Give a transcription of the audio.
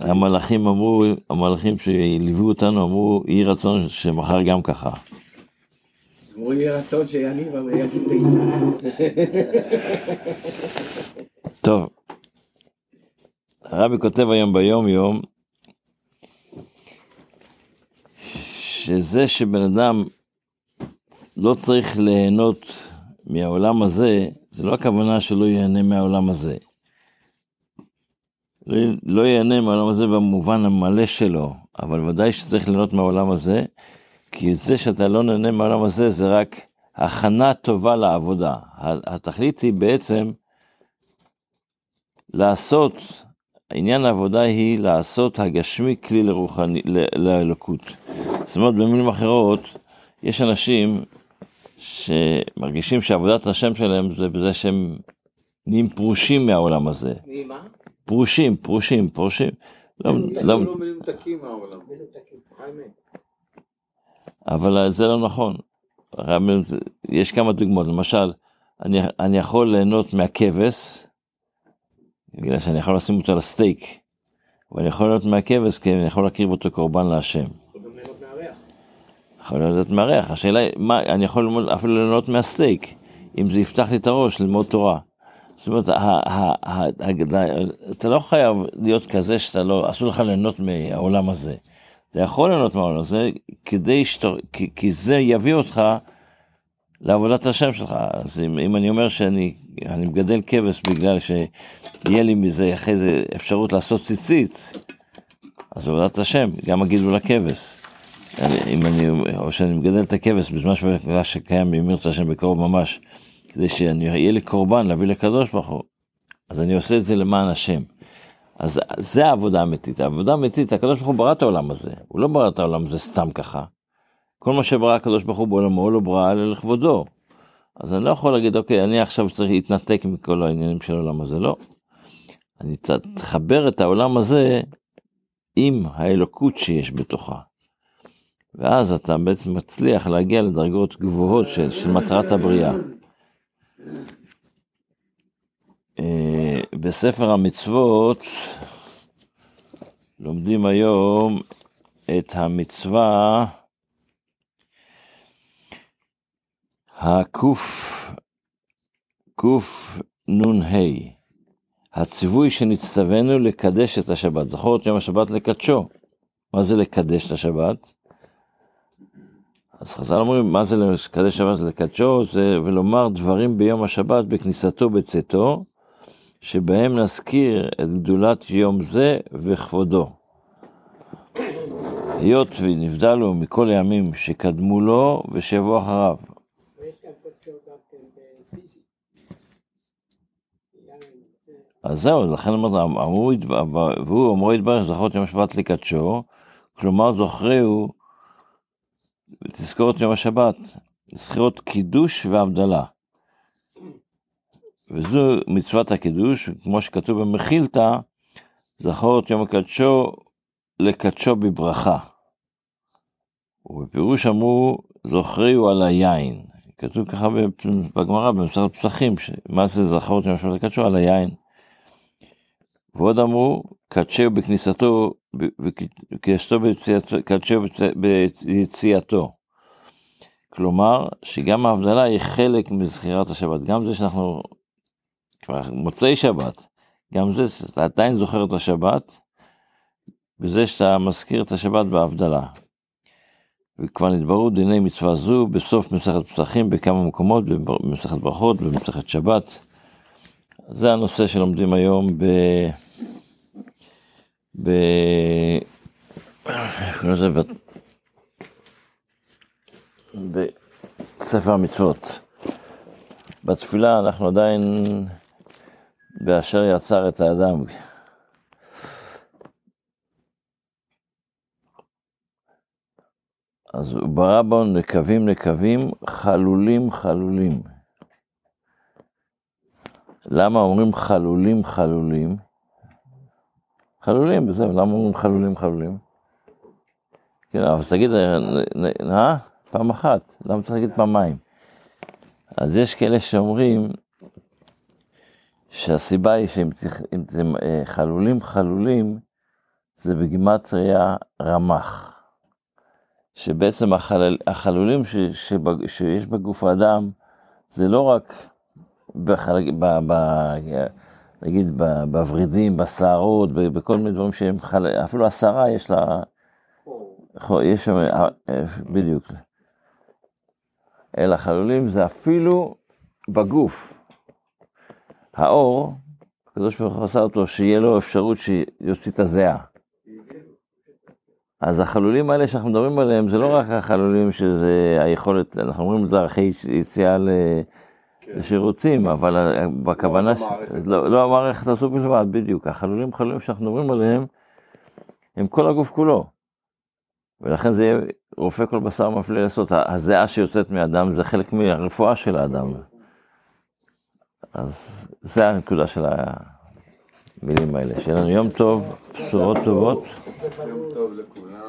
המלאכים אמרו, המלאכים שליוו אותנו אמרו, יהי רצון שמחר גם ככה. אמרו יהי רצון שאני יגיד תיצה. טוב, הרבי כותב היום ביום יום, שזה שבן אדם לא צריך ליהנות מהעולם הזה, זה לא הכוונה שלא ייהנה מהעולם הזה. לא, לא ייהנה מהעולם הזה במובן המלא שלו, אבל ודאי שצריך ליהנות מהעולם הזה, כי זה שאתה לא נהנה מהעולם הזה זה רק הכנה טובה לעבודה. התכלית היא בעצם לעשות, עניין העבודה היא לעשות הגשמי כלי לרוחני, לאלוקות. זאת אומרת, במילים אחרות, יש אנשים שמרגישים שעבודת השם שלהם זה בזה שהם נהיים פרושים מהעולם הזה. מה? פרושים, פרושים, פרושים. לא, לא, לא מנותקים מהעולם. אבל זה לא נכון. יש כמה דוגמאות, למשל, אני, אני יכול ליהנות מהכבש, בגלל שאני יכול לשים אותו על הסטייק, ואני יכול ליהנות מהכבש כי אני יכול להקריב אותו קורבן להשם. יכול ליהנות מהריח, השאלה היא, מה, אני יכול אפילו ליהנות מהסטייק, אם זה יפתח לי את הראש ללמוד תורה. זאת אומרת, אתה לא חייב להיות כזה שאתה לא, אסור לך ליהנות מהעולם הזה. אתה יכול ליהנות מהעולם הזה, כדי שאתה, כי, זה יביא אותך לעבודת השם שלך. אז אם, אם אני אומר שאני אני מגדל כבש בגלל שיהיה לי מזה אחרי זה אפשרות לעשות ציצית, אז עבודת השם, גם הגידול הכבש. אם אני, או שאני מגדל את הכבש בזמן שקיים במרצה השם בקרוב ממש, כדי שיהיה לי קורבן להביא לקדוש ברוך הוא, אז אני עושה את זה למען השם. אז זה העבודה האמיתית. העבודה האמיתית, הקדוש ברוך הוא ברא את העולם הזה, הוא לא ברא את העולם הזה סתם ככה. כל מה שברא הקדוש ברוך הוא בעולמו, לא ברא אלא לכבודו. אז אני לא יכול להגיד, אוקיי, אני עכשיו צריך להתנתק מכל העניינים של העולם הזה, לא. אני צריך לחבר את העולם הזה עם האלוקות שיש בתוכה. ואז אתה בעצם מצליח להגיע לדרגות גבוהות של, של מטרת הבריאה. אה, בספר המצוות לומדים היום את המצווה הקוף, קנ"ה, הציווי שנצטווינו לקדש את השבת. זכור את יום השבת לקדשו. מה זה לקדש את השבת? אז חז"ל אומרים, מה זה לקדש שבת לקדשו? זה ולומר דברים ביום השבת בכניסתו בצאתו, שבהם נזכיר את גדולת יום זה וכבודו. היות ונבדלו מכל הימים שקדמו לו ושיבוא אחריו. אז זהו, לכן אמרו, והוא אמרו יתברך זכות יום השבת לקדשו, כלומר זוכרהו ותזכור את יום השבת, זכירות קידוש והבדלה. וזו מצוות הקידוש, כמו שכתוב במחילתא, זכור את יום הקדשו לקדשו בברכה. ובפירוש אמרו, זוכריהו על היין. כתוב ככה בגמרא, במסכת פסחים, מה זה זכור את יום השבת לקדשו? על היין. ועוד אמרו, קדשהו בכניסתו, וקדשהו ביציאתו. כלומר, שגם ההבדלה היא חלק מזכירת השבת. גם זה שאנחנו כבר מוצאי שבת, גם זה שאתה עדיין זוכר את השבת, בזה שאתה מזכיר את השבת בהבדלה. וכבר נתבררו דיני מצווה זו בסוף מסכת פסחים בכמה מקומות, במסכת ברכות, במסכת שבת. זה הנושא שלומדים היום ב... ב... בספר המצוות. בתפילה אנחנו עדיין באשר יצר את האדם. אז הוא ברא בו נקבים נקבים, חלולים חלולים. למה אומרים חלולים חלולים? חלולים, בסדר, למה אומרים חלולים חלולים? כן, אבל תגיד, אה? פעם אחת, למה צריך להגיד פעמיים? אז יש כאלה שאומרים שהסיבה היא שאם אתם אה, חלולים חלולים, זה בגימטריה רמ"ח. שבעצם החלל, החלולים ש, שבג, שיש בגוף האדם, זה לא רק בחל, ב, ב, נגיד בוורידים, בשערות, בכל מיני דברים שהם, חל, אפילו השערה יש לה, יש שם, אה, בדיוק. אלא חלולים זה אפילו בגוף. האור, הקדוש ברוך הוא עשה אותו, שיהיה לו אפשרות שיוציא את הזיעה. אז החלולים האלה שאנחנו מדברים עליהם, זה לא רק החלולים שזה היכולת, אנחנו אומרים את זה אחרי יציאה כן. לשירותים, אבל בכוונה, לא, לא המערכת הסופית לבד, בדיוק. החלולים חלולים שאנחנו מדברים עליהם, הם כל הגוף כולו. ולכן זה יהיה רופא כל בשר מפליא לעשות. הזיעה שיוצאת מאדם זה חלק מהרפואה של האדם. אז זה הנקודה של המילים האלה. שיהיה לנו יום טוב, בשורות טובות. יום טוב לכולם.